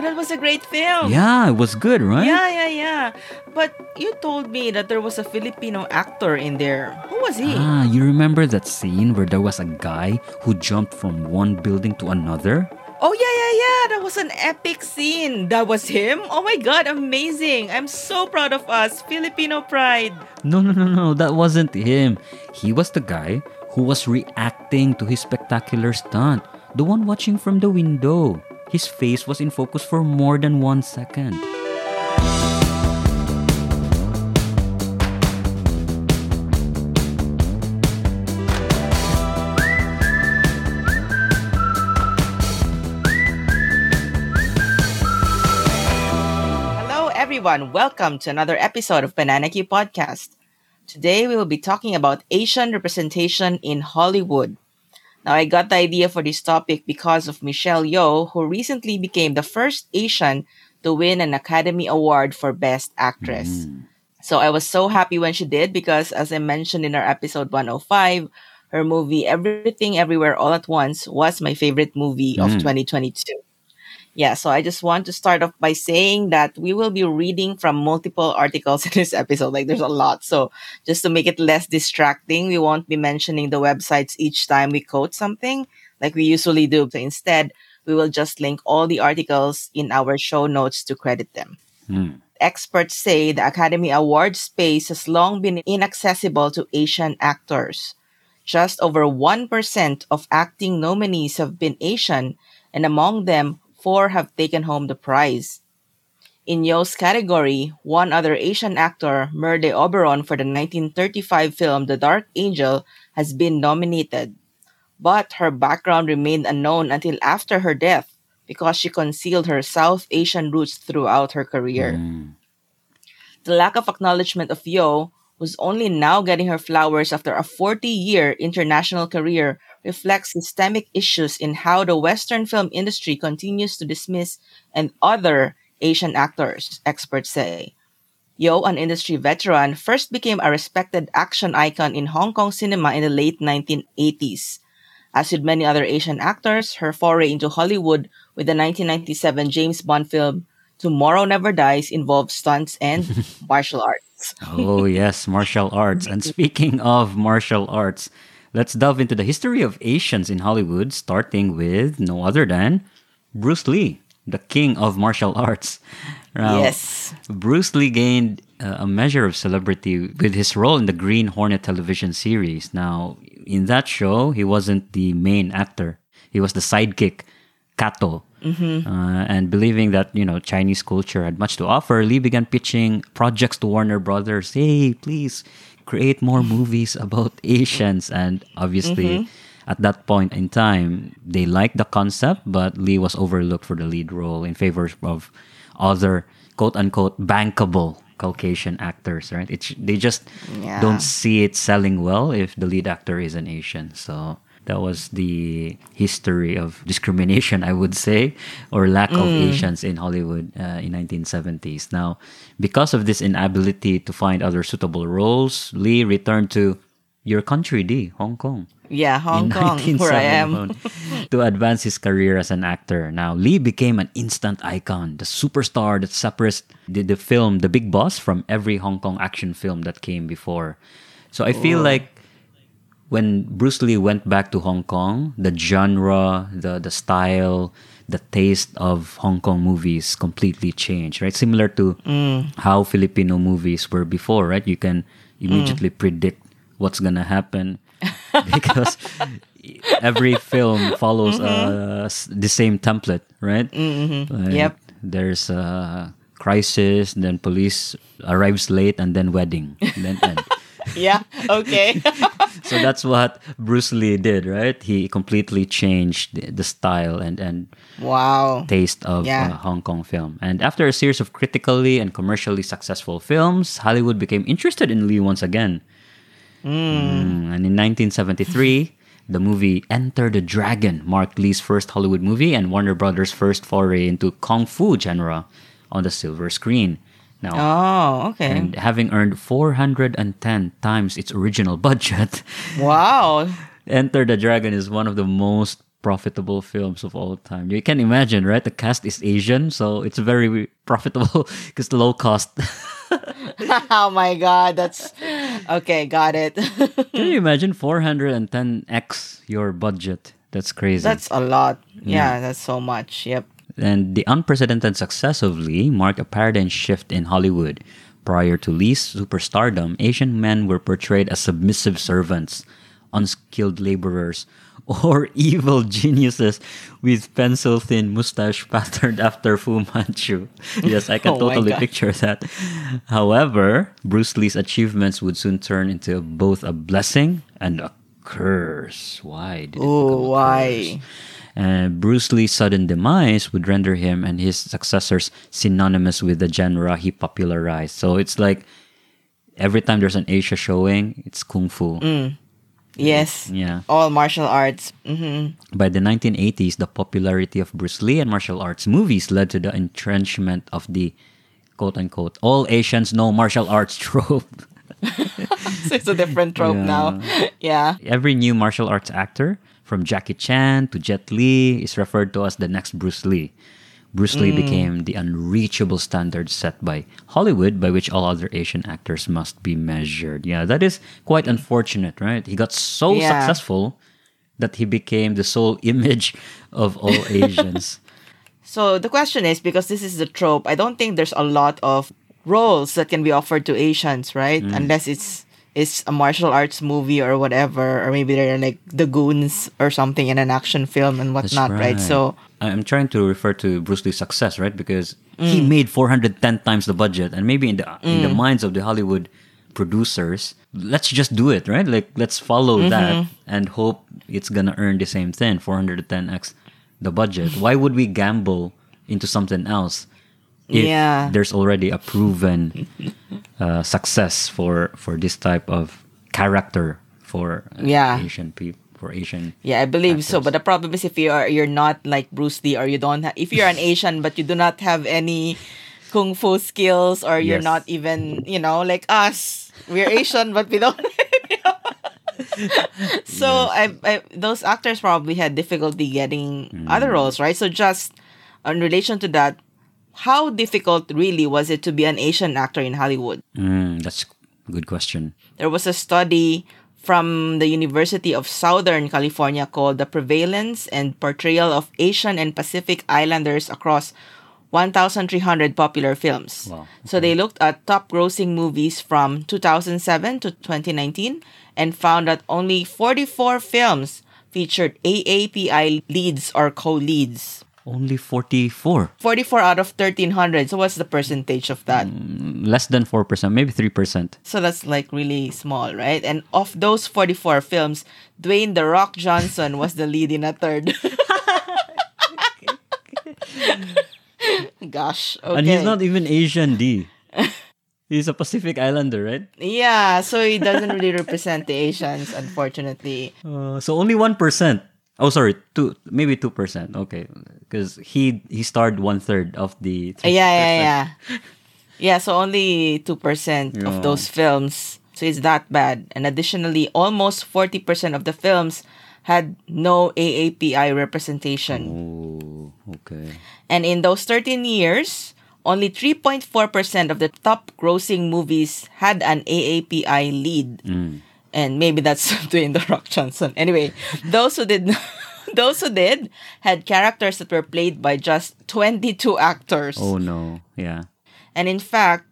That was a great film. Yeah, it was good, right? Yeah, yeah, yeah. But you told me that there was a Filipino actor in there. Who was he? Ah, you remember that scene where there was a guy who jumped from one building to another? Oh, yeah, yeah, yeah. That was an epic scene. That was him? Oh my god, amazing. I'm so proud of us. Filipino pride. No, no, no, no. That wasn't him. He was the guy who was reacting to his spectacular stunt. The one watching from the window. His face was in focus for more than one second. Hello, everyone. Welcome to another episode of Banana Q Podcast. Today, we will be talking about Asian representation in Hollywood. Now, I got the idea for this topic because of Michelle Yeoh, who recently became the first Asian to win an Academy Award for Best Actress. Mm-hmm. So I was so happy when she did because, as I mentioned in our episode 105, her movie Everything Everywhere All at Once was my favorite movie of mm. 2022. Yeah, so I just want to start off by saying that we will be reading from multiple articles in this episode. Like there's a lot. So just to make it less distracting, we won't be mentioning the websites each time we quote something like we usually do. So instead, we will just link all the articles in our show notes to credit them. Hmm. Experts say the Academy Award space has long been inaccessible to Asian actors. Just over 1% of acting nominees have been Asian, and among them, four have taken home the prize. In Yeoh's category, one other Asian actor, Merle Oberon, for the 1935 film The Dark Angel, has been nominated. But her background remained unknown until after her death because she concealed her South Asian roots throughout her career. Hmm. The lack of acknowledgement of Yo, who's only now getting her flowers after a 40 year international career, reflects systemic issues in how the Western film industry continues to dismiss and other Asian actors, experts say. Yeoh, an industry veteran, first became a respected action icon in Hong Kong cinema in the late 1980s. As with many other Asian actors, her foray into Hollywood with the 1997 James Bond film Tomorrow Never Dies involved stunts and martial arts. Oh, yes, martial arts. And speaking of martial arts, let's delve into the history of Asians in Hollywood, starting with no other than Bruce Lee, the king of martial arts. Now, Yes. Bruce Lee gained uh, a measure of celebrity with his role in the Green Hornet television series. Now, in that show, he wasn't the main actor, he was the sidekick, Kato. Uh, and believing that you know Chinese culture had much to offer, Lee began pitching projects to Warner Brothers. Hey, please create more movies about Asians. And obviously, at that point in time, they liked the concept, but Lee was overlooked for the lead role in favor of other quote unquote bankable Caucasian actors. Right? It's they just Yeah. don't see it selling well if the lead actor is an Asian. So that was the history of discrimination, I would say, or lack of Asians in Hollywood uh, in 1970s. Now, because of this inability to find other suitable roles, Lee returned to your country, D, Hong Kong. Yeah, Hong Kong, where I am. to advance his career as an actor. Now, Lee became an instant icon, the superstar that separates the, the film The Big Boss from every Hong Kong action film that came before. So I feel like when Bruce Lee went back to Hong Kong, the genre, the the style, the taste of Hong Kong movies completely changed, right? Similar to mm. how Filipino movies were before, right? You can immediately mm. predict what's gonna happen because every film follows uh, the same template, right? Mm-hmm. Like, Yep. There's a crisis, then police arrives late, and then wedding, then end. Yeah, okay. so that's what Bruce Lee did, right? He completely changed the, the style and and wow. taste of Yeah. uh, Hong Kong film. And after a series of critically and commercially successful films, Hollywood became interested in Lee once again. Mm, and in 1973, the movie Enter the Dragon marked Lee's first Hollywood movie and Warner Brothers' first foray into kung fu genre on the silver screen. Now, Oh, okay. and having earned 410 times its original budget, wow. Enter the Dragon is one of the most profitable films of all time. You can imagine, right? The cast is Asian, so it's very profitable because low cost. oh my god, that's okay. Got it. Can you imagine 410x your budget? That's crazy. that's a lot. Yeah, that's so much. Yep. And the unprecedented success of Lee marked a paradigm shift in Hollywood. Prior to Lee's superstardom, Asian men were portrayed as submissive servants, unskilled laborers, or evil geniuses with pencil thin mustache patterned after Fu Manchu. Yes, I can Oh totally picture that. However, Bruce Lee's achievements would soon turn into both a blessing and a curse. Why did a why? curse? And Bruce Lee's sudden demise would render him and his successors synonymous with the genre he popularized. So it's like every time there's an Asia showing, it's kung fu. Mm. Yes. Yeah. All martial arts. hmm By the 1980s, the popularity of Bruce Lee and martial arts movies led to the entrenchment of the quote unquote all Asians know martial arts trope. So it's a different trope Yeah. now. Yeah. Every new martial arts actor, from Jackie Chan to Jet Li, is referred to as the next Bruce Lee. Bruce Lee became the unreachable standard set by Hollywood, by which all other Asian actors must be measured. Yeah, that is quite unfortunate, right? He got so Yeah. successful that he became the sole image of all Asians. So the question is because this is the trope, I don't think there's a lot of roles that can be offered to Asians, right? Mm. Unless it's it's a martial arts movie or whatever, or maybe they're like the goons or something in an action film and whatnot, right? So I'm trying to refer to Bruce Lee's success, right? Because he mm. made 410 times the budget, and maybe in the in the mm. minds of the Hollywood producers, let's just do it, right? Like let's follow mm-hmm. that and hope it's gonna earn the same thing, 410x the budget. Why would we gamble into something else? If Yeah. there's already a proven uh, success for for this type of character for uh, Yeah. Asian people for Asian yeah, I believe so. But the problem is if you are you're not like Bruce Lee or you don't ha- if you're an Asian but you do not have any kung fu skills or you're Yes. not even you know like us we're Asian but we don't. so I, I those actors probably had difficulty getting Mm. other roles, right? So just in relation to that, how difficult really was it to be an Asian actor in Hollywood? Mm, that's a good question. There was a study from the University of Southern California called The Prevalence and Portrayal of Asian and Pacific Islanders Across 1,300 Popular Films. Wow, So they looked at top grossing movies from 2007 to 2019 and found that only 44 films featured AAPI leads or co leads. Only 44. 44 out of 1,300. So what's the percentage of that? Mm, Less than 4%, maybe 3%. So that's like really small, right? And of those 44 films, Dwayne The Rock Johnson was the lead in a third. Gosh. Okay. And he's not even Asian, D. he's a Pacific Islander, right? Yeah, so he doesn't really represent the Asians, unfortunately. Uh, so only 1%. Oh, sorry, two, maybe 2%. Okay. Because he he starred one third of the. Yeah, yeah, yeah. Yeah, so only 2% Yeah. of those films. So it's that bad. And additionally, almost 40% of the films had no AAPI representation. Oh, okay. And in those 13 years, only 3.4% of the top grossing movies had an AAPI lead. Mm. And maybe that's Dwayne The Rock Johnson. Anyway, those who did those who did had characters that were played by just 22 actors. Oh, no. Yeah. And in fact,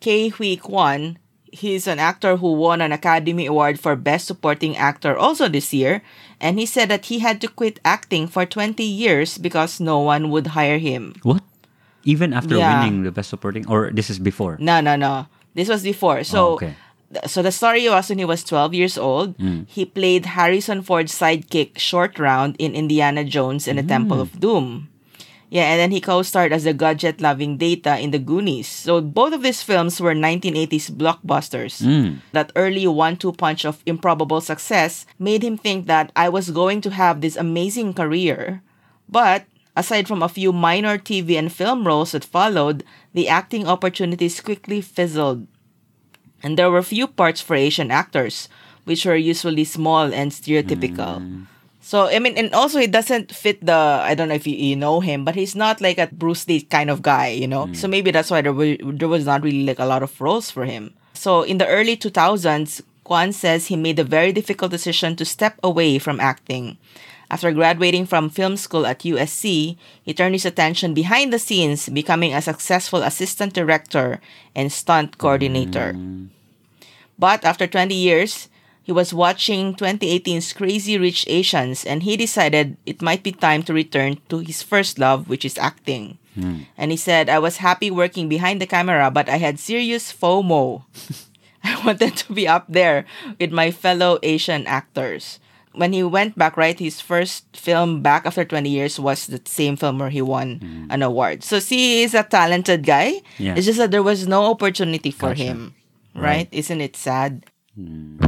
Ke Huy Quan, he's an actor who won an Academy Award for Best Supporting Actor also this year. And he said that he had to quit acting for 20 years because no one would hire him. What? Even after Yeah. winning the best supporting? Or this is before? No, no, no. This was before. So, Oh, okay. So the story was when he was 12 years old. He played Harrison Ford's sidekick Short Round in Indiana Jones and the Temple of Doom. Yeah, and then he co-starred as the gadget-loving Data in The Goonies. So both of these films were 1980s blockbusters. Mm. That early one-two punch of improbable success made him think that I was going to have this amazing career. But aside from a few minor TV and film roles that followed, the acting opportunities quickly fizzled. And there were few parts for Asian actors, which were usually small and stereotypical. Mm. So I mean, and also he doesn't fit the. I don't know if you, you know him, but he's not like a Bruce Lee kind of guy, you know. So mm. maybe that's why there was, there was not really like a lot of roles for him. So in the early 2000s, Quan says he made a very difficult decision to step away from acting. After graduating from film school at USC, he turned his attention behind the scenes, becoming a successful assistant director and stunt coordinator. But after 20 years, he was watching 2018's Crazy Rich Asians and he decided it might be time to return to his first love, which is acting. And he said, I was happy working behind the camera, but I had serious FOMO. I wanted to be up there with my fellow Asian actors. When he went back, right, his first film back after 20 years was the same film where he won an award. So, see, he's a talented guy. Yeah. It's just that there was no opportunity for Gotcha. him, right? Isn't it sad? Hmm.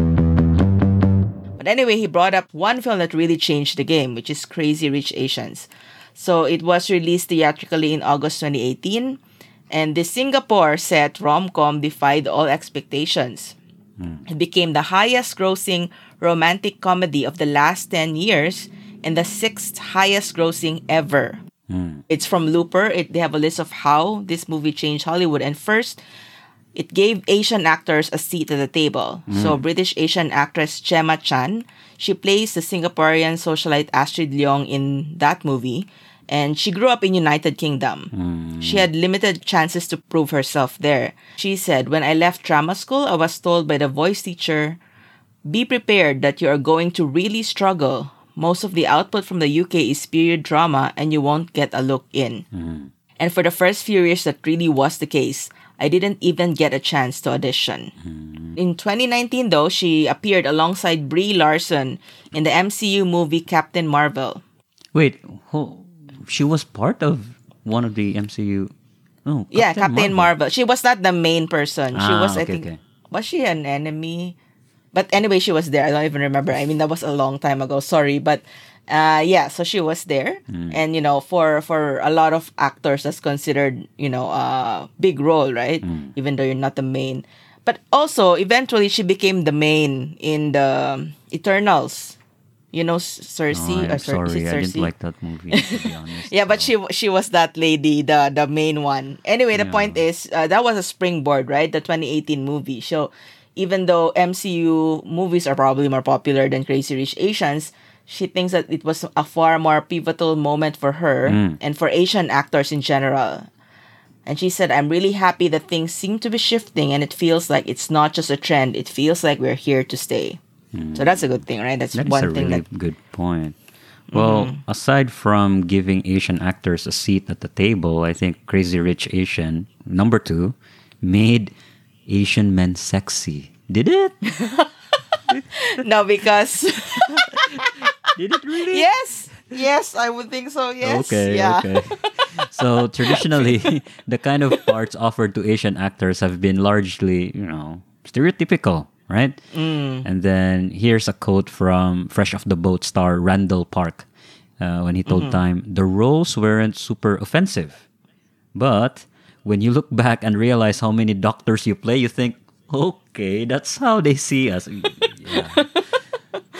But anyway, he brought up one film that really changed the game, which is Crazy Rich Asians. So it was released theatrically in August 2018, and the Singapore set rom com defied all expectations. It became the highest grossing romantic comedy of the last 10 years and the sixth highest grossing ever. Hmm. It's from Looper. It, they have a list of how this movie changed Hollywood. And first, it gave Asian actors a seat at the table. Hmm. So British Asian actress Gemma Chan, she plays the Singaporean socialite Astrid Leong in that movie, and she grew up in United Kingdom. Hmm. She had limited chances to prove herself there. She said, "When I left drama school, I was told by the voice teacher, be prepared that you are going to really struggle. Most of the output from the UK is period drama and you won't get a look in." And for the first few years, that really was the case. I didn't even get a chance to audition. In 2019, though, she appeared alongside Brie Larson in the MCU movie Captain Marvel. Wait, ho- she was part of one of the MCU. Oh, yeah, Captain Marvel. She was not the main person. She Ah, was, I think, okay. was she an enemy? But anyway, she was there. I don't even remember. I mean, that was a long time ago. Sorry, but uh, yeah. So she was there, Hmm. and you know, for for a lot of actors, that's considered you know a big role, right? Hmm. Even though you're not the main. But also, eventually, she became the main in the Eternals. You know, Sersi. Oh, I'm or Cer- sorry, I didn't like that movie. To be honest. Yeah, but she she was that lady, the the main one. Anyway, the Yeah. point is uh, that was a springboard, right? The 2018 movie. So even though MCU movies are probably more popular than Crazy Rich Asians, she thinks that it was a far more pivotal moment for her Mm. and for Asian actors in general. And she said, I'm really happy that things seem to be shifting and it feels like it's not just a trend, it feels like we're here to stay. So that's a good thing, right? That's That one a thing really that good point. Well, aside from giving Asian actors a seat at the table, I think Crazy Rich Asian, number two, made Asian men sexy. Did it? No, because Did it really? yes, yes, I would think so. Yes, Okay, yeah. okay. So traditionally, the kind of parts offered to Asian actors have been largely, you know, stereotypical, right? Mm. And then here's a quote from Fresh Off the Boat star Randall Park uh, when he told Mm-hmm. Time, the roles weren't super offensive. But when you look back and realize how many doctors you play, you think, okay, that's how they see us. Yeah.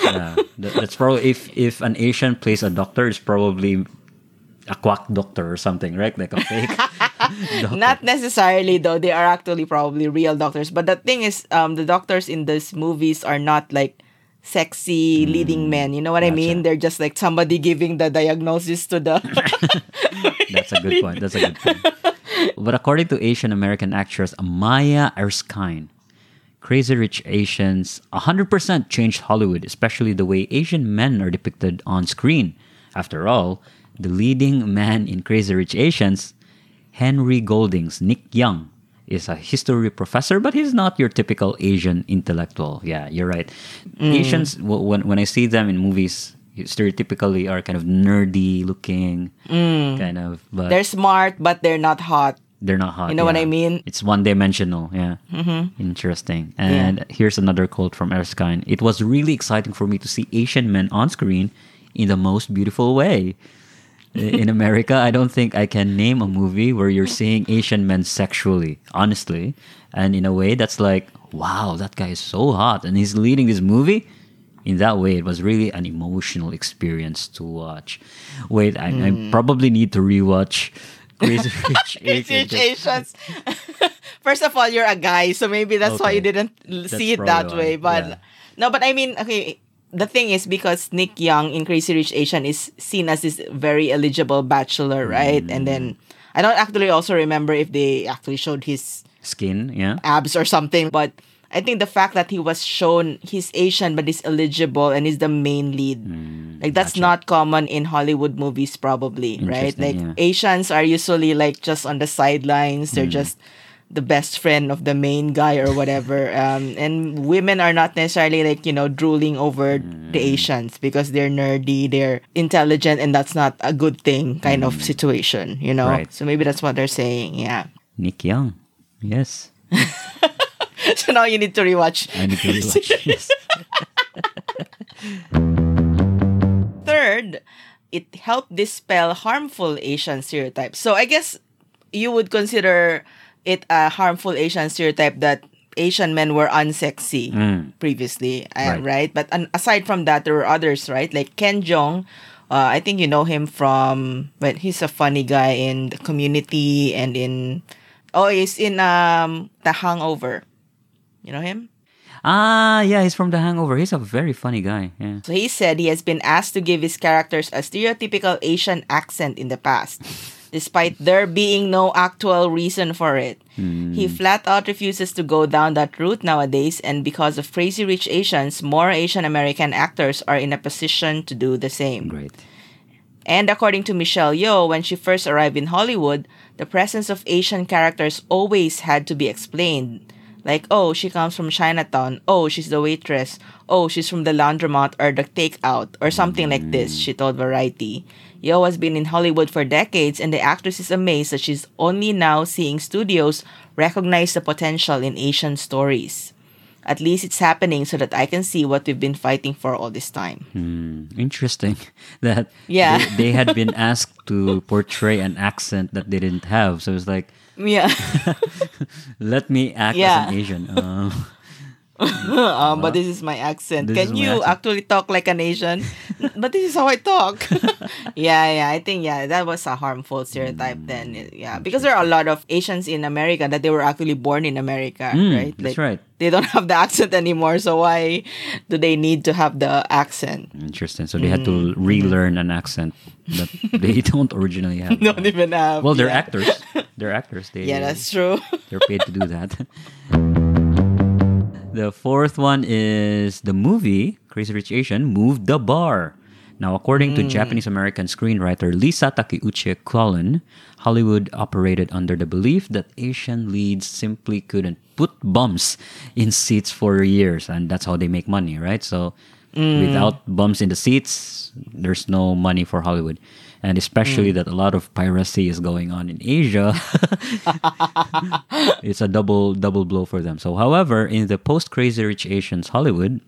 yeah. That- That's probably if if an Asian plays a doctor, it's probably a quack doctor or something, right? Like a fake. Not necessarily though. They are actually probably real doctors. But the thing is, um, the doctors in these movies are not like sexy leading men. You know what I mean? Mm. They're just like somebody giving the diagnosis to the. That's a good point. That's a good point. But according to Asian American actress Maya Erskine, Crazy Rich Asians 100% changed Hollywood, especially the way Asian men are depicted on screen. After all, the leading man in Crazy Rich Asians, Henry Golding's Nick Young, is a history professor, but he's not your typical Asian intellectual. Yeah, you're right. Mm. Asians, when, when I see them in movies, stereotypically are kind of nerdy looking, kind of, but they're smart, but they're not hot. they're not hot. You know what. I mean? It's one dimensional. Yeah. Mm-hmm. Interesting. And here's another quote from Erskine. It was really exciting for me to see Asian men on screen in the most beautiful way. In America, I don't think I can name a movie where you're seeing Asian men sexually, honestly. And in a way, that's like, wow, that guy is so hot and he's leading this movie. In that way, it was really an emotional experience to watch. Wait, I, I hmm. probably need to rewatch Crazy Rich Asians. Asians. First of all, you're a guy, so maybe that's why you didn't That's see it that way. But yeah. no, but I mean, okay. The thing is because Nick Young in Crazy Rich Asian is seen as this very eligible bachelor, right? And then hmm. I don't actually also remember if they actually showed his Skin, yeah. abs or something, but I think the fact that he was shown he's Asian but he's eligible and he's the main lead. Hmm, like that's not common in Hollywood movies probably, right? Like yeah. Asians are usually like just on the sidelines. They're hmm. just the best friend of the main guy or whatever. Um, and women are not necessarily like, you know, drooling over hmm. the Asians because they're nerdy, they're intelligent, and that's not a good thing kind of situation, you know? Right. So maybe that's what they're saying, yeah. Nick Young. Yes. so now you need to rewatch. I need to rewatch. Third, it helped dispel harmful Asian stereotypes. So I guess you would consider it a harmful Asian stereotype that Asian men were unsexy Mm. previously, uh, Right. right? But an- aside from that, there were others, right? Like Ken Jeong. Uh, I think you know him from, but he's a funny guy in the community and in, oh, he's in um The Hangover. You know him? Ah, yeah, he's from The Hangover. He's a very funny guy. Yeah. So he said he has been asked to give his characters a stereotypical Asian accent in the past, despite there being no actual reason for it. He flat out refuses to go down that route nowadays, and because of Crazy Rich Asians, more Asian American actors are in a position to do the same. Great. And according to Michelle Yeoh, when she first arrived in Hollywood, the presence of Asian characters always had to be explained. Like, oh, she comes from Chinatown. Oh, she's the waitress. Oh, she's from the laundromat or the takeout or something like this, she told Variety. Yeoh has been in Hollywood for decades, and the actress is amazed that she's only now seeing studios recognize the potential in Asian stories. At least it's happening so that I can see what we've been fighting for all this time. Hmm, interesting that Yeah. they, they had been asked to portray an accent that they didn't have. So it's like, Yeah. let me act Yeah. as an Asian. Uh, um, but this is my accent. This Can you accent. actually talk like an Asian? but this is how I talk. yeah, yeah. I think yeah, that was a harmful stereotype then. Yeah, because there are a lot of Asians in America that they were actually born in America, Mm, right? that's right. They don't have the accent anymore, so why do they need to have the accent? interesting. So they had Mm. to relearn an accent that they don't originally have. Don't even have. well, they're yeah. actors. They're actors. They, Yeah, that's true. They're paid to do that. the fourth one is the movie Crazy Rich Asian moved the bar. Now, according to hmm. Japanese American screenwriter Lisa Takeuchi Cullen, Hollywood operated under the belief that Asian leads simply couldn't put bumps in seats for years, and that's how they make money, right? So, hmm. without bumps in the seats, there's no money for Hollywood. And especially mm. that a lot of piracy is going on in Asia, it's a double double blow for them. So, however, in the post Crazy Rich Asians Hollywood,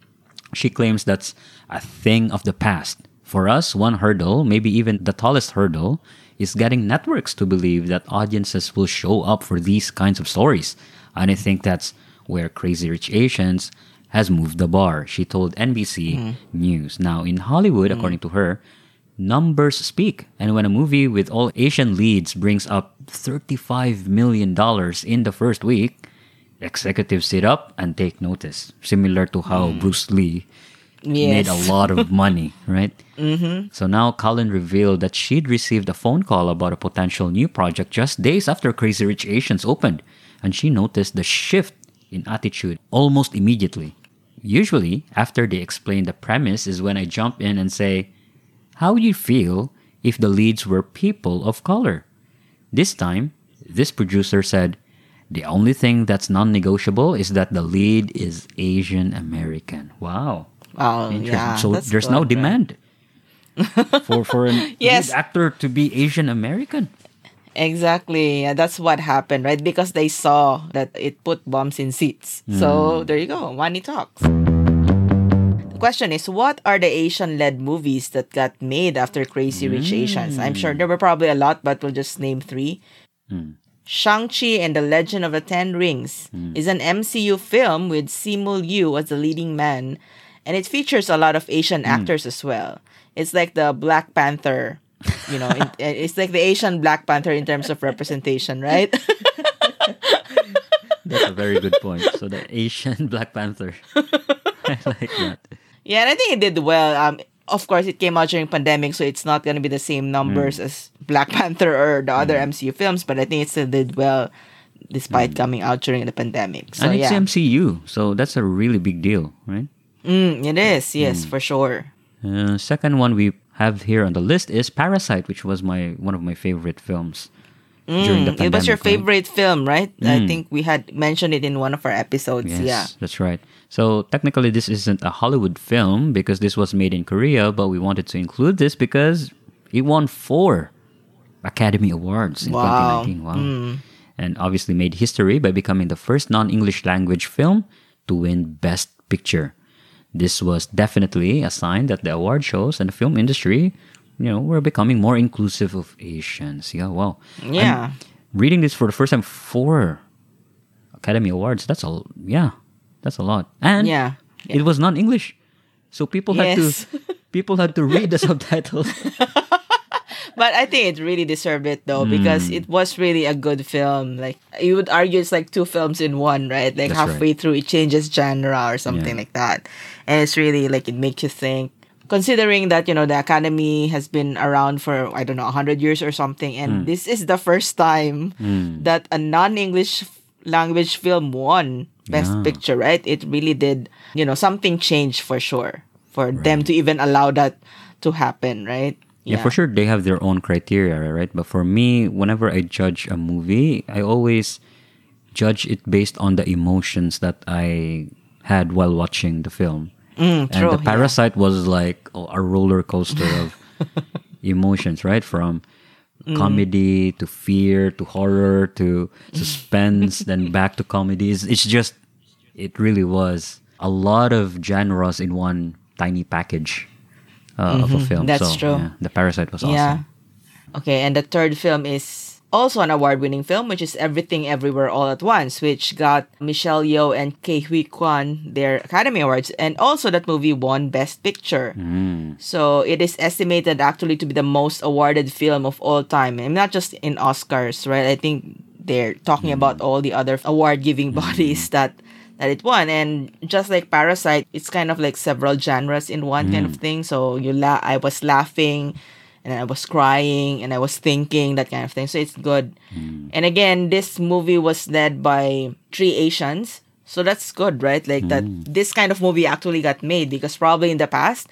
she claims that's a thing of the past. For us, one hurdle, maybe even the tallest hurdle, is getting networks to believe that audiences will show up for these kinds of stories. And I think that's where Crazy Rich Asians has moved the bar, she told NBC mm. News. Now, in Hollywood, according mm. to her, numbers speak. And when a movie with all Asian leads brings up $35 million in the first week, executives sit up and take notice. Similar to how Bruce Lee made a lot of money, right? Mm-hmm. So now Cullen revealed that she'd received a phone call about a potential new project just days after Crazy Rich Asians opened. And she noticed the shift in attitude almost immediately. Usually, after they explain the premise, is when I jump in and say, How would you feel if the leads were people of color? This time, this producer said, The only thing that's non negotiable is that the lead is Asian American. Wow. Wow, Interesting. yeah. so there's no good, right? demand for for an Yes. actor to be Asian American. Exactly. Yeah, that's what happened, right? Because they saw that it put bombs in seats. So hmm. there you go. Money talks. The question is, what are the Asian-led movies that got made after Crazy Rich Asians? I'm sure there were probably a lot, but we'll just name three. Hmm. Shang-Chi and the Legend of the Ten Rings hmm. is an MCU film with Simu Liu as the leading man and it features a lot of Asian hmm. actors as well. It's like the Black Panther, you know, in, it's like the Asian Black Panther in terms of representation, right? That's a very good point. So the Asian Black Panther. I like that. Yeah, and I think it did well. Um, of course, it came out during pandemic, so it's not gonna be the same numbers as Black Panther or the other MCU films, but I think it still did well despite coming out during the pandemic. So and it's yeah, MCU, so that's a really big deal, right? mm, it is. Yes, for sure. Uh, second one we have here on the list is Parasite, which was my one of my favorite films during the Mm, pandemic. it was your right? favorite film, right? I Mm. think we had mentioned it in one of our episodes. Yes, Yeah. that's right. So technically, this isn't a Hollywood film because this was made in Korea, but we wanted to include this because it won four Academy Awards in Wow. 2019. Wow. And obviously made history by becoming the first non English language film to win Best Picture. This was definitely a sign that the award shows and the film industry, you know, we're becoming more inclusive of Asians. Yeah, wow. Yeah. reading this for the first time, four Academy Awards. That's a yeah, that's a lot. And Yeah. it was non English, so people had Yes. to people had to read the subtitles. But I think it really deserved it though because Hmm. it was really a good film. Like you would argue it's like two films in one, right? Like That's halfway right. through it changes genre or something Yeah. like that. And it's really like it makes you think. Considering that, you know, the Academy has been around for I don't know, hundred years or something, and Hmm. this is the first time that a non English language film won Best Yeah. Picture, right? It really did, you know, something changed for sure. For them to even allow that to happen, right? Yeah, for sure they have their own criteria, right? But for me, whenever I judge a movie, I always judge it based on the emotions that I had while watching the film. Mm, and true, the yeah. Parasite was like a roller coaster of emotions, right? From Mm. comedy to fear to horror to suspense, then back to comedies. It's just, it really was a lot of genres in one tiny package uh, of a film. Mm-hmm. That's so, true. yeah, the Parasite was awesome. Yeah. Okay, and the third film is also an award-winning film, which is Everything Everywhere All at Once, which got Michelle Yeoh and Ke Huy Quan their Academy Awards, and also that movie won Best Picture. Mm. So it is estimated actually to be the most awarded film of all time, and not just in Oscars, right? I think they're talking hmm. about all the other award-giving hmm. bodies that that it won, and just like Parasite, it's kind of like several genres in one kind of hmm. thing. So you la- I was laughing, and I was crying, and I was thinking that kind of thing. So it's good. Hmm. And again, this movie was led by three Asians. So that's good, right? Like that hmm. this kind of movie actually got made because probably in the past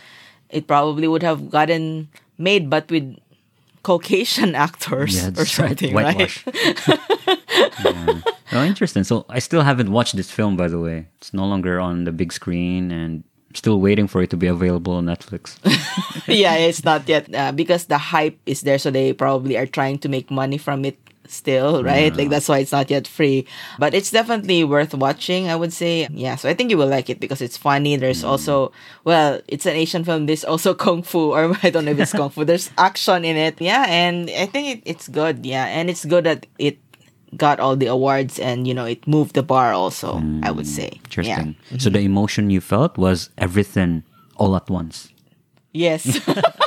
it probably would have gotten made but with Caucasian actors Yeah, or that's right. something, right? Yeah. Oh, interesting. So I still haven't watched this film, by the way. It's no longer on the big screen, and still waiting for it to be available on Netflix. yeah, it's not yet uh, because the hype is there, so they probably are trying to make money from it still, right? Like that's why it's not yet free. But it's definitely worth watching, I would say. Yeah, so I think you will like it because it's funny. There's also, well, it's an Asian film. There's also kung fu, or I don't know if it's kung fu. There's action in it. Yeah, and I think it, it's good. Yeah, and it's good that it got all the awards and you know it moved the bar also. I would hmm, say. Yeah. Interesting. Mm-hmm. So the emotion you felt was everything all at once. Yes. exactly.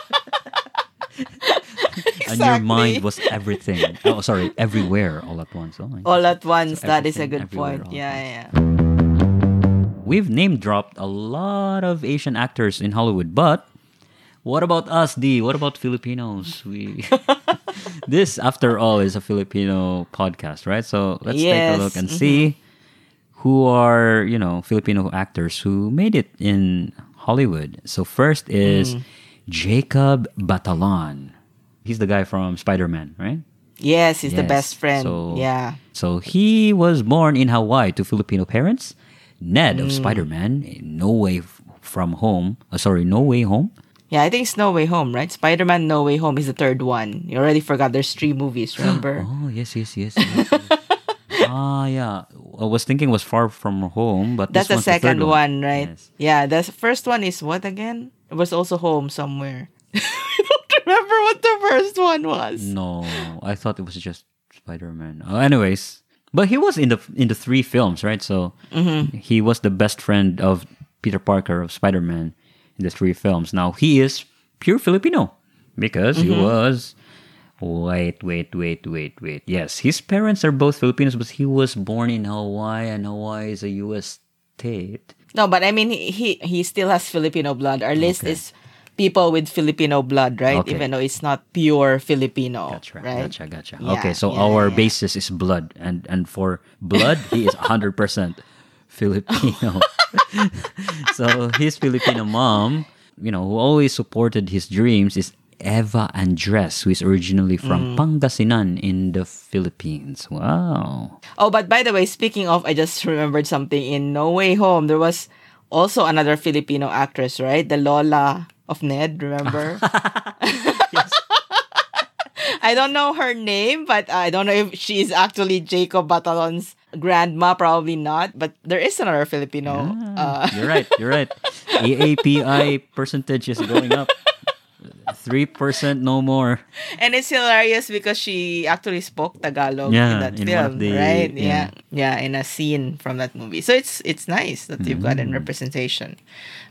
And your mind was everything. Oh, sorry, everywhere all at once. Oh, all at once. So that is a good point. Yeah, yeah. We've name dropped a lot of Asian actors in Hollywood, but what about us, D? What about Filipinos? We this, after all, is a Filipino podcast, right? So let's take a look and see who are you know Filipino actors who made it in Hollywood. So first is Jacob Batalon. He's the guy from Spider Man, right? Yes, he's the best friend. So- yeah. So he was born in Hawaii to Filipino parents. Ned Mm. of Spider-Man, No Way from Home. Uh, sorry, No Way Home. Yeah, I think it's No Way Home, right? Spider Man No Way Home is the third one. You already forgot there's three movies, remember? Oh yes, yes, yes. yes, yes. ah, yeah. I was thinking was Far From Home, but That's this the one's third second one, right? Yes. Yeah, the first one is what again? It was also home somewhere. I don't remember what the first one was. No, I thought it was just Spider-Man. Uh, anyways, but he was in the in the three films, right? So Mm-hmm. he was the best friend of Peter Parker of Spider Man in the three films. Now he is pure Filipino because he mm-hmm. was. Wait, wait, wait, wait, wait. Yes, his parents are both Filipinos, but he was born in Hawaii, and Hawaii is a U.S. state. No, but I mean, he he, still has Filipino blood. Our list is people with Filipino blood, right? Okay. Even though it's not pure Filipino, Gotcha, right? gotcha, gotcha. Yeah, okay, so yeah, our yeah. basis is blood, and and for blood, he is hundred percent Filipino. so his Filipino mom, you know, who always supported his dreams, is Eva Andres, who is originally from Mm. Pangasinan in the Philippines. Wow. Oh, but by the way, speaking of, I just remembered something. In No Way Home, there was also another Filipino actress, right? The Lola of Ned, remember? I don't know her name, but I don't know if she is actually Jacob Batalon's grandma. Probably not, but there is another Filipino. Uh, You're right. You're right. AAPI percentage is going up. Three percent, no more. and it's hilarious because she actually spoke Tagalog Yeah, in that in film, the- right? yeah. Yeah. yeah, in a scene from that movie. So it's it's nice that you've got Mm. in representation.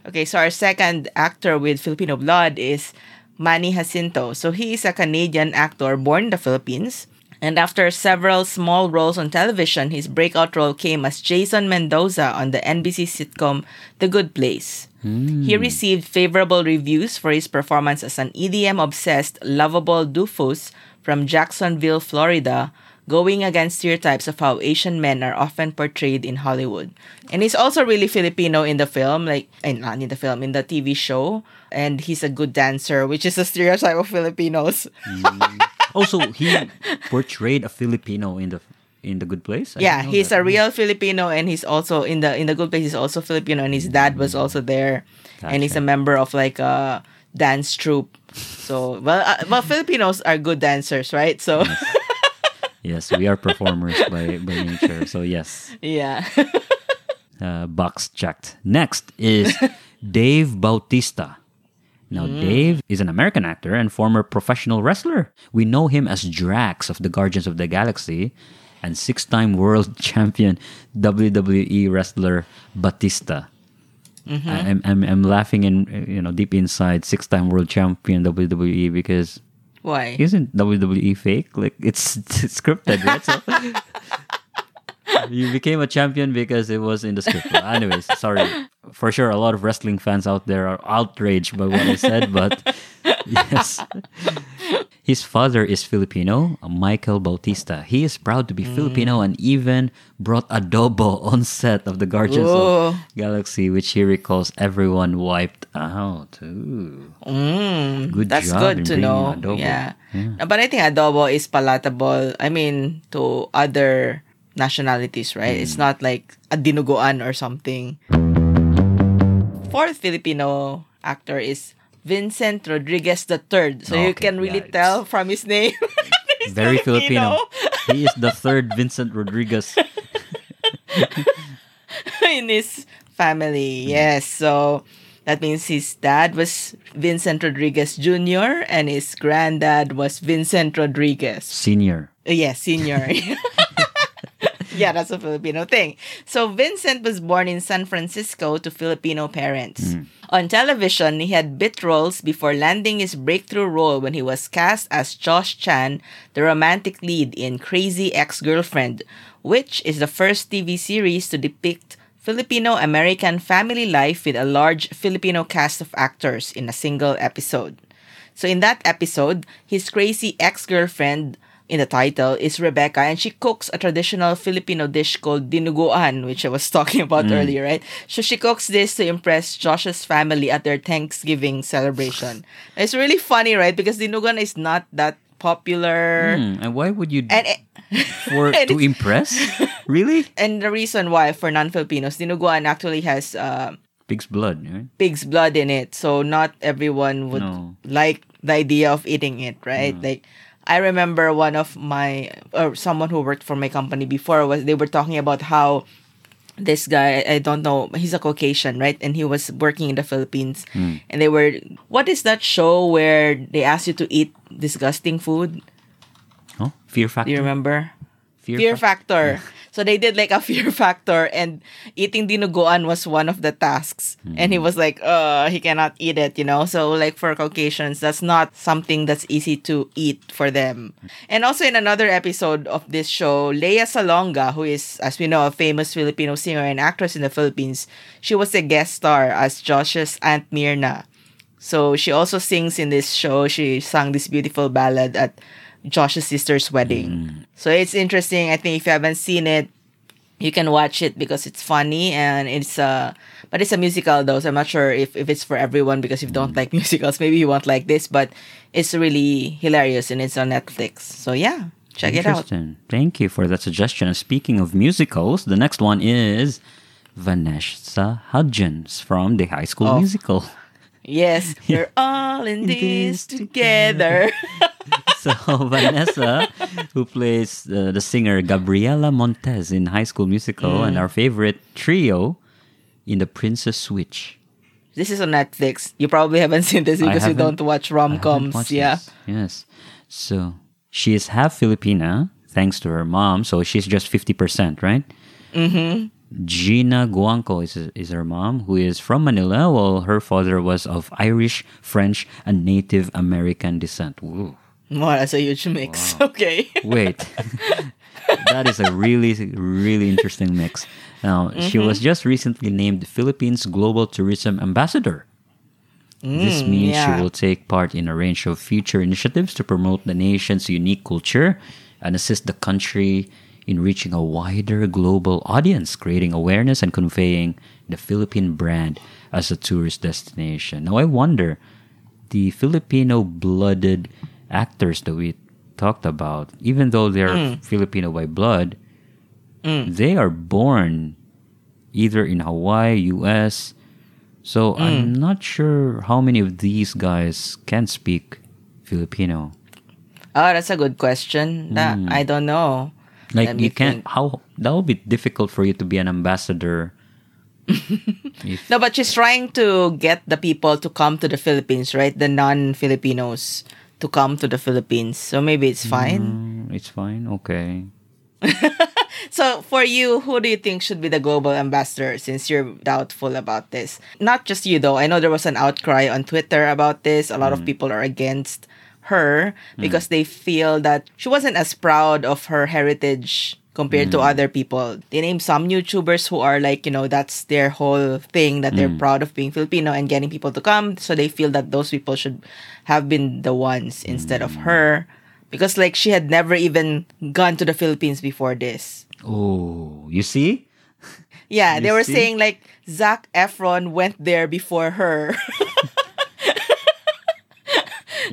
Okay, so our second actor with Filipino blood is Manny Jacinto. So he is a Canadian actor born in the Philippines. And after several small roles on television, his breakout role came as Jason Mendoza on the NBC sitcom The Good Place. He hmm. received favorable reviews for his performance as an EDM obsessed, lovable doofus from Jacksonville, Florida, going against stereotypes of how Asian men are often portrayed in Hollywood. And he's also really Filipino in the film, like, and not in the film, in the TV show. And he's a good dancer, which is a stereotype of Filipinos. Hmm. Also, he portrayed a Filipino in the in the Good Place. I yeah, he's that. a real Filipino, and he's also in the in the good place. He's also Filipino, and his dad was also there, and he's a member of like a dance troupe. So well, uh, well, Filipinos are good dancers, right? So Yes, we are performers by by nature. So yes, yeah, uh, box checked. Next is Dave Bautista. Now, hmm. Dave is an American actor and former professional wrestler. We know him as Drax of the Guardians of the Galaxy and six time world champion WWE wrestler Batista. Mm-hmm. I- I'm, I'm, I'm laughing in, you know, deep inside six time world champion WWE because why? isn't WWE fake? Like it's, it's scripted, right? So you became a champion because it was in the script. Well, anyways, sorry. For sure, a lot of wrestling fans out there are outraged by what I said, but yes. His father is Filipino, Michael Bautista. He is proud to be Filipino and even brought adobo on set of the Guardians Whoa. of Galaxy, which he recalls everyone wiped out. Ooh. Mm, Good that's job good to know. adobo. Yeah. Yeah. But I think adobo is palatable. I mean, to other nationalities, right? Mm. It's not like a dinuguan or something. Fourth Filipino actor is Vincent Rodriguez III. So you can really yeah, tell from his name. Very Filipino. he is the third Vincent Rodriguez. in his family. Yes. So that means his dad was Vincent Rodriguez Jr. and his granddad was Vincent Rodriguez. Senior. Uh, Yes, senior. yeah, that's a Filipino thing. So Vincent was born in San Francisco to Filipino parents. Hmm. On television, he had bit roles before landing his breakthrough role when he was cast as Josh Chan, the romantic lead in Crazy Ex-Girlfriend, which is the first TV series to depict Filipino American family life with a large Filipino cast of actors in a single episode. So in that episode, his crazy ex-girlfriend in the title is Rebecca and she cooks a traditional Filipino dish called dinuguan, which I was talking about earlier, right? So she cooks this to impress Josh's family at their Thanksgiving celebration. It's really funny, right? Because dinuguan is not that popular. Hmm, and why would you And it, for to impress? really? and the reason why for non-Filipinos, dinuguan actually has uh, Pig's blood, right? pig's blood in it. So not everyone would No. like the idea of eating it, right? Like I remember one of my or someone who worked for my company before was they were talking about how this guy I don't know he's a Caucasian right? And he was working in the Philippines. Hmm. And they were what is that show where they ask you to eat disgusting food? Oh, Fear Factor. do you remember? Fear, Fear Fac- Factor. So they did like a fear factor, and eating dinuguan was one of the tasks. And he was like, uh, he cannot eat it, you know? So, like, for Caucasians, that's not something that's easy to eat for them. And also, in another episode of this show, Lea Salonga, who is, as we know, a famous Filipino singer and actress in the Philippines, she was a guest star as Josh's Aunt Mirna. So she also sings in this show. She sang this beautiful ballad at Josh's sister's wedding. So it's interesting. I think if you haven't seen it, you can watch it because it's funny and it's uh but it's a musical though, so I'm not sure if, if it's for everyone because if you don't like musicals, maybe you won't like this, but it's really hilarious and it's on Netflix. So yeah, check it out. Thank you for that suggestion. Speaking of musicals, the next one is Vanessa Hudgens from the High School Oh. Musical. Yes, we're all in In this this together. So Vanessa, who plays uh, the singer Gabriela Montez in High School Musical, Mm. and our favorite trio in The Princess Switch. this is on Netflix. You probably haven't seen this because you don't watch rom-coms. Yeah. this. Yes. So she is half Filipina, thanks to her mom. So she's just fifty percent, right? Mm-hmm. Gina Guangco is is her mom, who is from Manila, while her father was of Irish, French, and Native American descent. Ooh. Wow, that's a huge mix. Okay. Wait. that is a really, really interesting mix. Now, she was Mm-hmm. just recently named Philippines Global Tourism Ambassador. this Mm, means she will take part in a range of future initiatives to promote the nation's unique culture and assist the country in reaching a wider global audience, creating awareness and conveying the Philippine brand as a tourist destination. Now, I wonder the Filipino blooded actors that we talked about, even though they're Mm. Filipino by blood, they are born either in Hawaii, US. So I'm Mm. not sure how many of these guys can speak Filipino. Oh, that's a good question. That Hmm. I don't know. Like you can't think. how that would be difficult for you to be an ambassador. if, No, but she's trying to get the people to come to the Philippines, right? The non-Filipinos to come to the Philippines. So maybe it's fine. Mm, it's fine. Okay. So for you, who do you think should be the global ambassador since you're doubtful about this? Not just you though. I know there was an outcry on Twitter about this. A lot of people are against her hmm. because they feel that she wasn't as proud of her heritage compared to hmm. other people. They name some YouTubers who are like, you know, that's their whole thing that they're hmm. proud of being Filipino and getting people to come. So they feel that those people should have been the ones instead of her. Because like she had never even gone to the Philippines before this. Oh, you see? Yeah, they were see? saying like Zac Efron went there before her.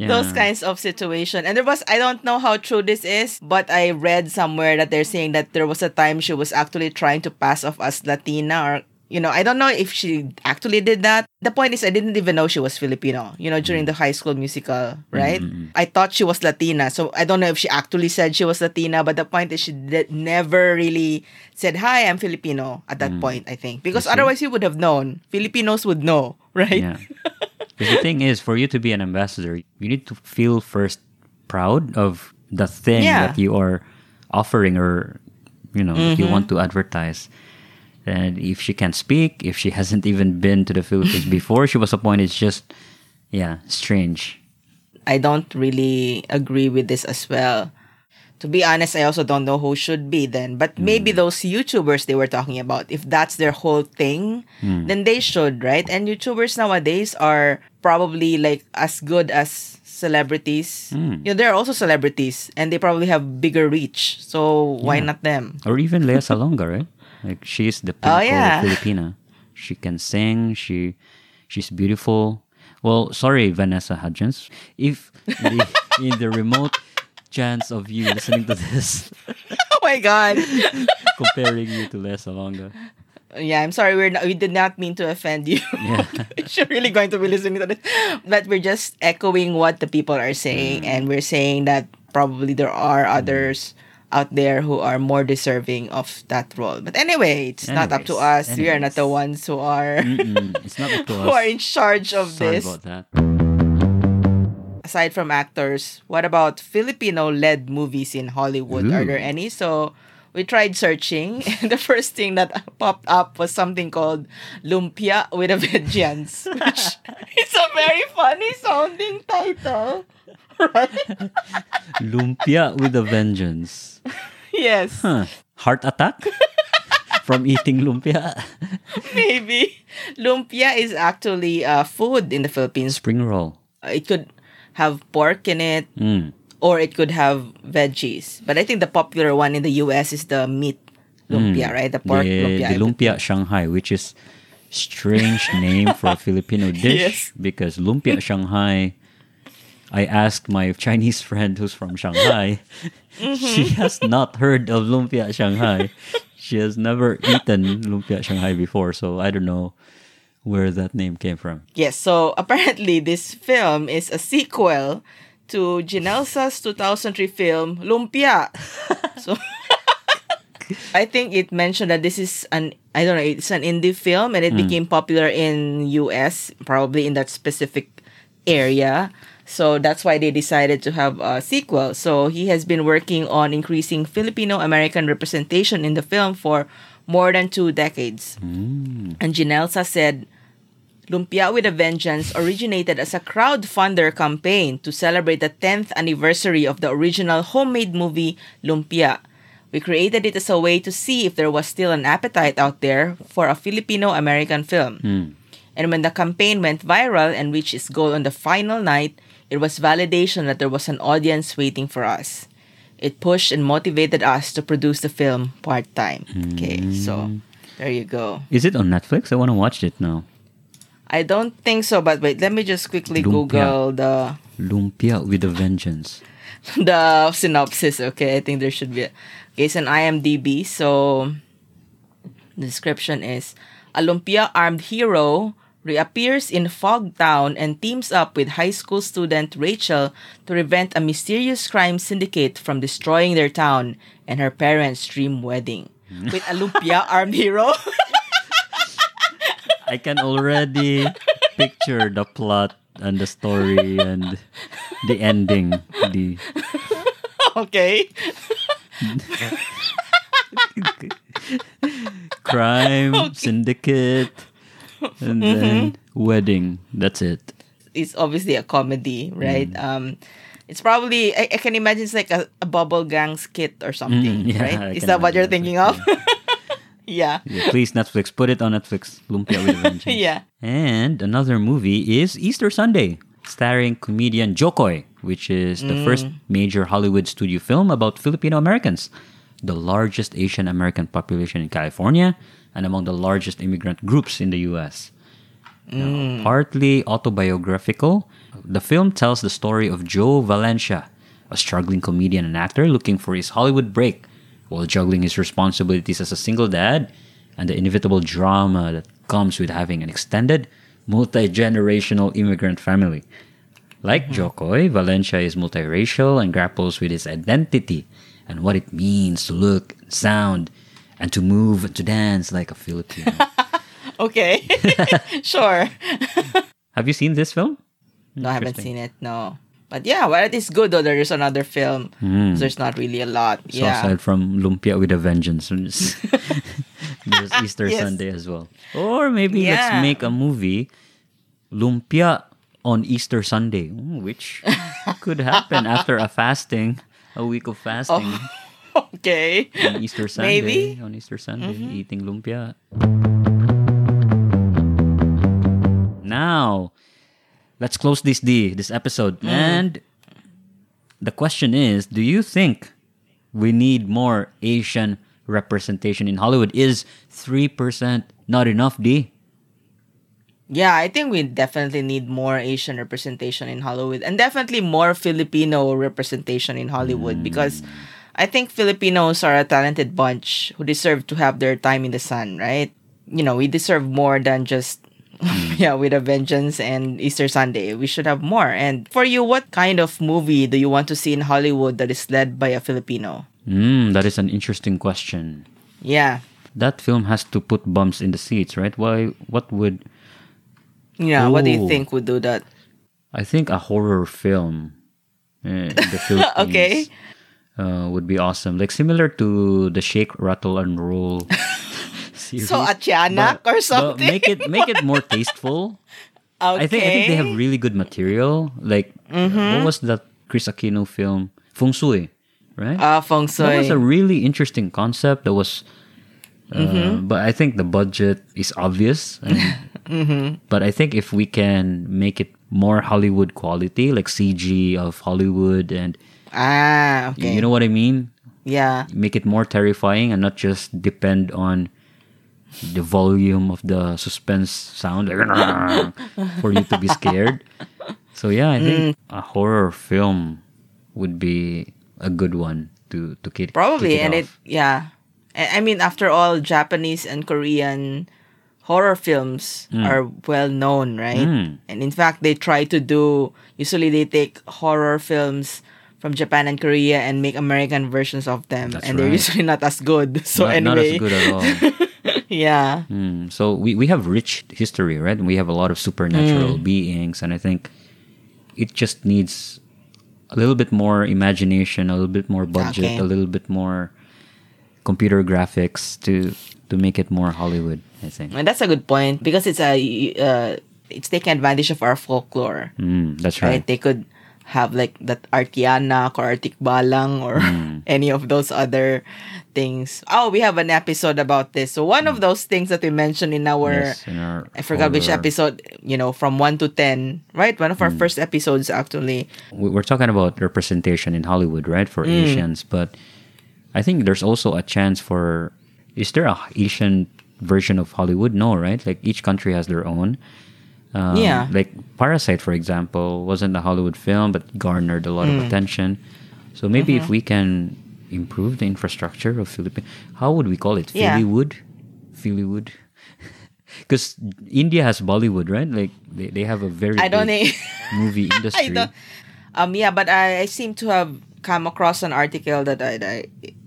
Those kinds of situation. And there was I don't know how true this is, but I read somewhere that they're saying that there was a time she was actually trying to pass off as Latina or you know, I don't know if she actually did that. The point is I didn't even know she was Filipino, you know, during mm. the high school musical, right? Mm-hmm. I thought she was Latina. So I don't know if she actually said she was Latina, but the point is she did, never really said, "Hi, I'm Filipino" at that mm. point, I think. Because see? otherwise you would have known. Filipinos would know, right? Yeah. Because the thing is, for you to be an ambassador, you need to feel first proud of the thing Yeah. that you are offering or, you know, you Mm-hmm. want to advertise. And if she can't speak, if she hasn't even been to the Philippines before she was appointed, it's just, yeah, strange. I don't really agree with this as well. To be honest, I also don't know who should be then. But maybe those YouTubers they were talking about, if that's their whole thing, then they should, right? And YouTubers nowadays are probably like as good as celebrities. Hmm. You know, they're also celebrities and they probably have bigger reach. So why Yeah. not them? Or even Lea Salonga, right? Like she's the Oh, yeah. of Filipina. She can sing. She, she's beautiful. Well, sorry, Vanessa Hudgens. If the, in the remote chance of you listening to this, oh my god. comparing you to Lea Salonga, yeah, I'm sorry. We're not, we did not mean to offend you. Yeah. You're really going to be listening to this, but we're just echoing what the people are Mm. saying, and we're saying that probably there are others out there who are more deserving of that role. But anyway, it's not up to Anyways, us. We are not the ones who are it's not up to who are in charge of Sorry this. about that. Aside from actors, what about Filipino-led movies in Hollywood? Are there any? So, we tried searching, and the first thing that popped up was something called Lumpia with a Vengeance, which is a very funny sounding title. Right? Lumpia with a vengeance. yes, Huh. Heart attack from eating lumpia. maybe. Lumpia is actually uh, food in the Philippines. Spring roll. Uh, It could have pork in it, Mm. Or it could have veggies. But I think the popular one in the US is the meat lumpia, right? The pork the, lumpia. the lumpia Shanghai, which is strange name for a Filipino dish Yes. because lumpia Shanghai. I asked my Chinese friend who's from Shanghai. Mm-hmm. She has not heard of lumpia Shanghai. She has never eaten lumpia Shanghai before, so I don't know where that name came from. Yes, so apparently this film is a sequel to Ginelsa's 2003 film Lumpia. so I think it mentioned that this is an I don't know, it's an indie film and it hmm. became popular in US, probably in that specific area. So that's why they decided to have a sequel. So he has been working on increasing Filipino American representation in the film for more than two decades. Hmm. And Ginelsa said Lumpia with a Vengeance originated as a crowdfunder campaign to celebrate the 10th anniversary of the original homemade movie Lumpia. We created it as a way to see if there was still an appetite out there for a Filipino American film. Hmm. And when the campaign went viral and reached its goal on the final night, it was validation that there was an audience waiting for us. It pushed and motivated us to produce the film part time. Hmm. Okay, so there you go. Is it on Netflix? I want to watch it now. I don't think so, but wait, let me just quickly Lumpia. Google the Lumpia with a vengeance. the synopsis. Okay, I think there should be. A, okay, it's an IMDb. So the description is: A lumpia armed hero reappears in Fog Town and teams up with high school student Rachel to prevent a mysterious crime syndicate from destroying their town and her parents' dream wedding. With a lumpia armed hero. I can already picture the plot and the story and the ending. The okay. crime syndicate and then wedding. That's it. it's obviously a comedy, right? Um, it's probably I, I can imagine it's like a, a bubble gang skit or something, Mm, yeah, I right? Is can that what you're thinking of? Yeah. Yeah, please Netflix, put it on Netflix. Lumpia with Vengeance. Yeah. And another movie is Easter Sunday, starring comedian Jo Koy, which is the mm. first major Hollywood studio film about Filipino Americans, the largest Asian American population in California, and among the largest immigrant groups in the US. Now, mm. partly autobiographical, the film tells the story of Joe Valencia, a struggling comedian and actor looking for his Hollywood break while juggling his responsibilities as a single dad and the inevitable drama that comes with having an extended, multi generational immigrant family. Like hmm. Jo Koy, Valencia is multiracial and grapples with his identity and what it means to look, sound, and to move and to dance like a Filipino. Okay. sure. Have you seen this film? No, I haven't seen it. No. But yeah, well, it is good though. There's another film. Hmm. There's not really a lot. So yeah. aside from Lumpia with a Vengeance, there's there's Easter Yes. Sunday as well. Or maybe let's make a movie, Lumpia on Easter Sunday, mm, which could happen after a fasting, a week of fasting okay. on Easter Sunday. Maybe. Mm-hmm. On Easter Sunday, eating lumpia. Now, let's close this D, this episode. Mm. And the question is, do you think we need more Asian representation in Hollywood? Is 3% not enough, D? Yeah, I think we definitely need more Asian representation in Hollywood and definitely more Filipino representation in Hollywood because I think Filipinos are a talented bunch who deserve to have their time in the sun, right? You know, we deserve more than just yeah, with a vengeance and Easter Sunday. We should have more. And for you, what kind of movie do you want to see in Hollywood that is led by a Filipino? Mm, that is an interesting question. Yeah. That film has to put bumps in the seats, right? Why? What would Yeah, what do you think would do that? I think a horror film eh, in the Philippines. Okay. uh, would be awesome. Like similar to the Shake, Rattle, and Roll. series. So Atianak or But something. make it make it more tasteful. okay. I think I think they have really good material. Like Mm-hmm. what was that Kris Aquino film? Feng Shui, right? Ah, feng Sui. that was a really interesting concept. That was, uh, Mm-hmm. but I think the budget is obvious. and- Mm-hmm. But I think if we can make it more Hollywood quality, like CG of Hollywood, and ah, okay. you know what I mean, yeah. make it more terrifying and not just depend on the volume of the suspense sound like, for you to be scared. So yeah, I Mm. think a horror film would be a good one to to kick Probably, kick and it yeah. I mean, after all, Japanese and Korean horror films are well known, right? Mm. And in fact, they try to do. Usually, they take horror films from Japan and Korea and make American versions of them, That's and they're usually not as good. So not, not anyway, as good at all. yeah, Mm, So we, we have rich history, right? We have a lot of supernatural Mm. beings, and I think it just needs a little bit more imagination, a little bit more budget, Okay. a little bit more computer graphics to to make it more Hollywood. I think. and that's a good point because it's a uh, it's taking advantage of our folklore. Mm, that's right? right. They could have like that Artianak or Artikbalang hmm. or any of those other things. Oh, we have an episode about this. So one of hmm. those things that we mentioned in our Yes, in our I forgot which episode, you know, from 1 to 10, right? One of our hmm. first episodes actually. we- We're talking about representation in Hollywood, right, for Mm. Asians, but I think there's also a chance for. Is there a Asian version of Hollywood? No, right? Like each country has their own. Um, Yeah. Like Parasite, for example, wasn't a Hollywood film, but garnered a lot Mm. of attention. So maybe Mm-hmm. if we can improve the infrastructure of Philippines, how would we call it? Yeah. Phillywood? Phillywood? Because India has Bollywood, right? Like they, they have a very I don't big movie industry. I don't Um yeah, but I, I seem to have come across an article that I, I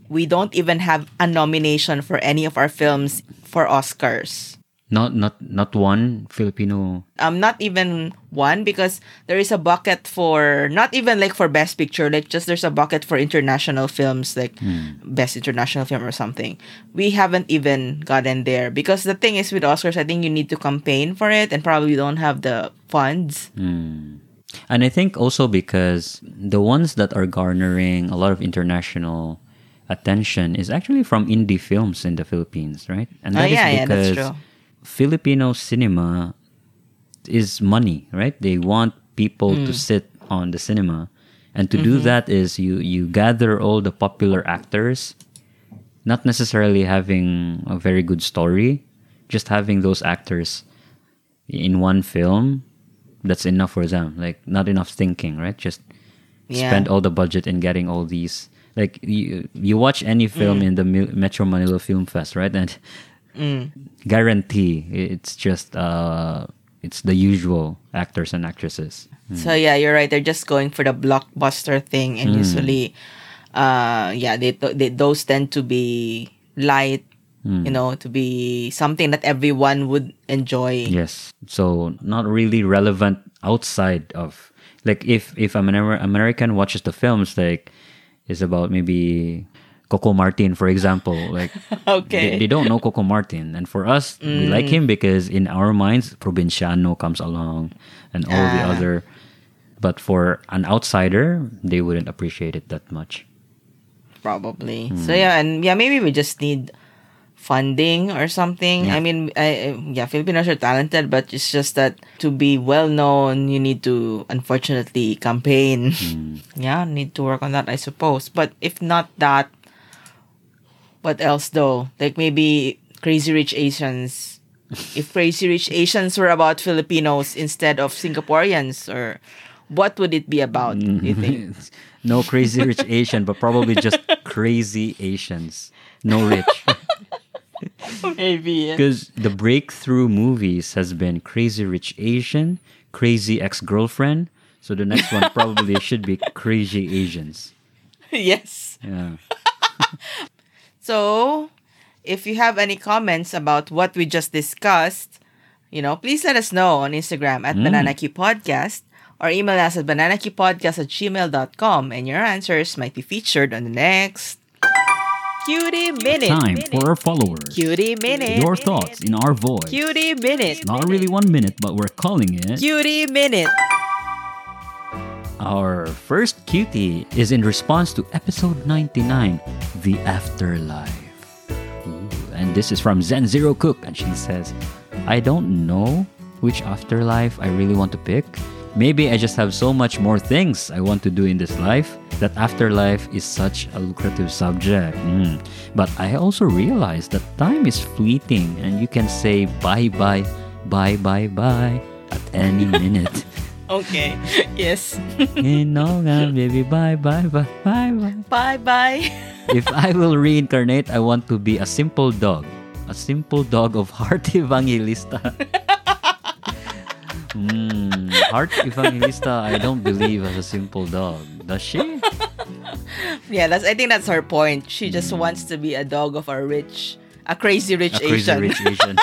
we don't even have a nomination for any of our films for Oscars. Not not not one Filipino. um not even one because there is a bucket for not even like for best picture like just there's a bucket for international films like best international film or something we haven't even gotten there because the thing is with oscars i think you need to campaign for it and probably don't have the funds Hmm. And I think also because the ones that are garnering a lot of international attention is actually from indie films in the Philippines, right? And Oh, that is yeah, yeah, that's because true. Filipino cinema is money, right? They want people Hmm. to sit on the cinema. And to do Mm-hmm. that is you you gather all the popular actors, not necessarily having a very good story, just having those actors in one film that's enough for them like not enough thinking right just Yeah. spend all the budget in getting all these like you, you watch any film Mm. in the metro manila film fest right and Mm. guarantee. It's just uh it's the usual actors and actresses. So yeah, you're right. They're just going for the blockbuster thing, and usually, uh, yeah, they, they those tend to be light, you know, to be something that everyone would enjoy. yes. So not really relevant outside of like if if an Amer- american watches the films like is about maybe coco martin for example like Okay. they, they don't know Coco Martin. And for us, we like him because in our minds, Probinsyano comes along and all the Ah. other. But for an outsider, they wouldn't appreciate it that much. Probably. Hmm. So yeah, and yeah, maybe we just need funding or something. Yeah. I mean, I, yeah, Filipinos are talented, but it's just that to be well known, you need to unfortunately campaign. Hmm. Yeah, need to work on that, I suppose. But if not that, what else though? Like maybe Crazy Rich Asians. if Crazy Rich Asians were about Filipinos instead of Singaporeans, or what would it be about? Do you think? no crazy rich Asian, but probably just crazy Asians. No rich. maybe. Because the breakthrough movies has been Crazy Rich Asian, Crazy Ex Girlfriend. So the next one probably should be Crazy Asians. yes. Yeah. So, if you have any comments about what we just discussed, you know, please let us know on Instagram at mm. Banana Q Podcast or email us at bananakeypodcast at gmail.com and your answers might be featured on the next Cutie Minute. Time for our followers. Cutie Minute. Your thoughts in our voice. Cutie Minute. Not really one minute, but we're calling it. Cutie Minute. Our first cutie is in response to episode 99, The Afterlife. Ooh, and this is from Zen Zero Cook, and she says, I don't know which afterlife I really want to pick. Maybe I just have so much more things I want to do in this life that afterlife is such a lucrative subject. Mm. But I also realize that time is fleeting and you can say bye bye, bye bye bye at any minute. Okay. Yes. know, baby, bye bye bye bye bye. bye bye. If I will reincarnate, I want to be a simple dog. A simple dog of Heart Evangelista. Hmm, Heart Evangelista, I don't believe as a simple dog. Does she? yeah, that's. I think that's her point. She just wants to be a dog of a rich, a crazy rich A crazy rich Asian.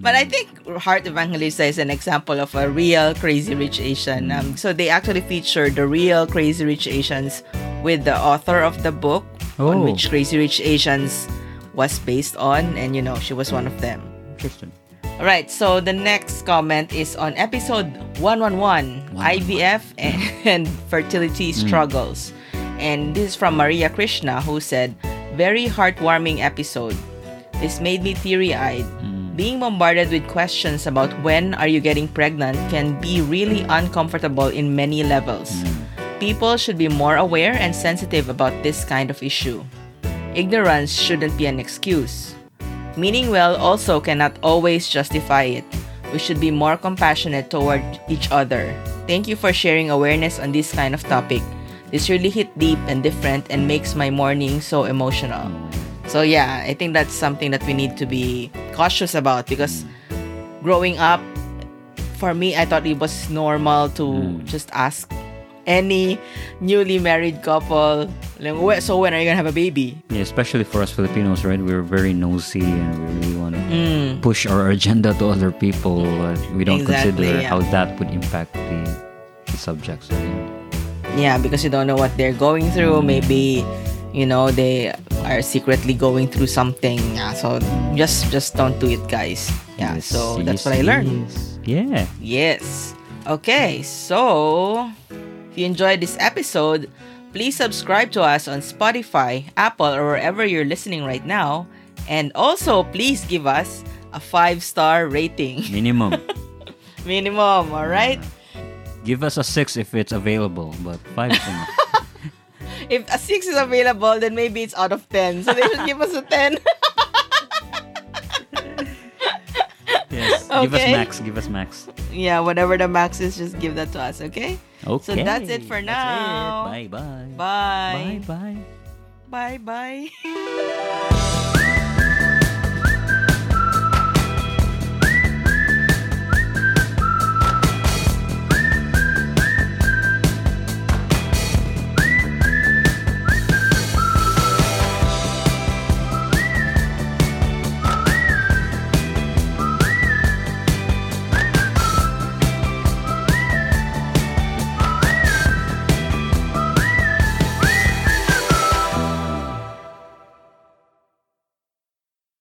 But I think Heart Evangelista is an example of a real crazy rich Asian. Um, so they actually featured the real crazy rich Asians with the author of the book Oh. on which Crazy Rich Asians was based on, and you know she was one of them. Interesting. All right, so the next comment is on episode 111 IVF and, and fertility struggles. And this is from Maria Krishna who said, Very heartwarming episode. This made me teary eyed. Being bombarded with questions about when are you getting pregnant can be really uncomfortable in many levels. Hmm. People should be more aware and sensitive about this kind of issue. Ignorance shouldn't be an excuse. Meaning well also cannot always justify it. We should be more compassionate toward each other. Thank you for sharing awareness on this kind of topic. This really hit deep and different and makes my morning so emotional. Hmm. So yeah, I think that's something that we need to be cautious about because growing up, for me, I thought it was normal to just ask any newly married couple, like, so when are you gonna have a baby? Yeah, especially for us Filipinos, right? We're very nosy and we really want to Mm. push our agenda to other people. We don't Exactly, consider yeah. how that would impact the, the subject. So, yeah. Yeah, because you don't know what they're going through. Maybe, you know, they are secretly going through something. Yeah, so just just don't do it, guys. Yeah, Yes, so that's yes, what I learned. Yeah. Yes. Okay, so if you enjoyed this episode, please subscribe to us on Spotify, Apple, or wherever you're listening right now. And also, please give us a five star rating Minimum. minimum, all right? Give us a six if it's available, but five is enough. If a six is available, then maybe it's out of 10. So they should give us a 10. Yes. Give us max. Give us max. yeah, whatever the max is, just give that to us, okay? Okay. So that's it for now. it. Bye bye. Bye. Bye bye. Bye bye.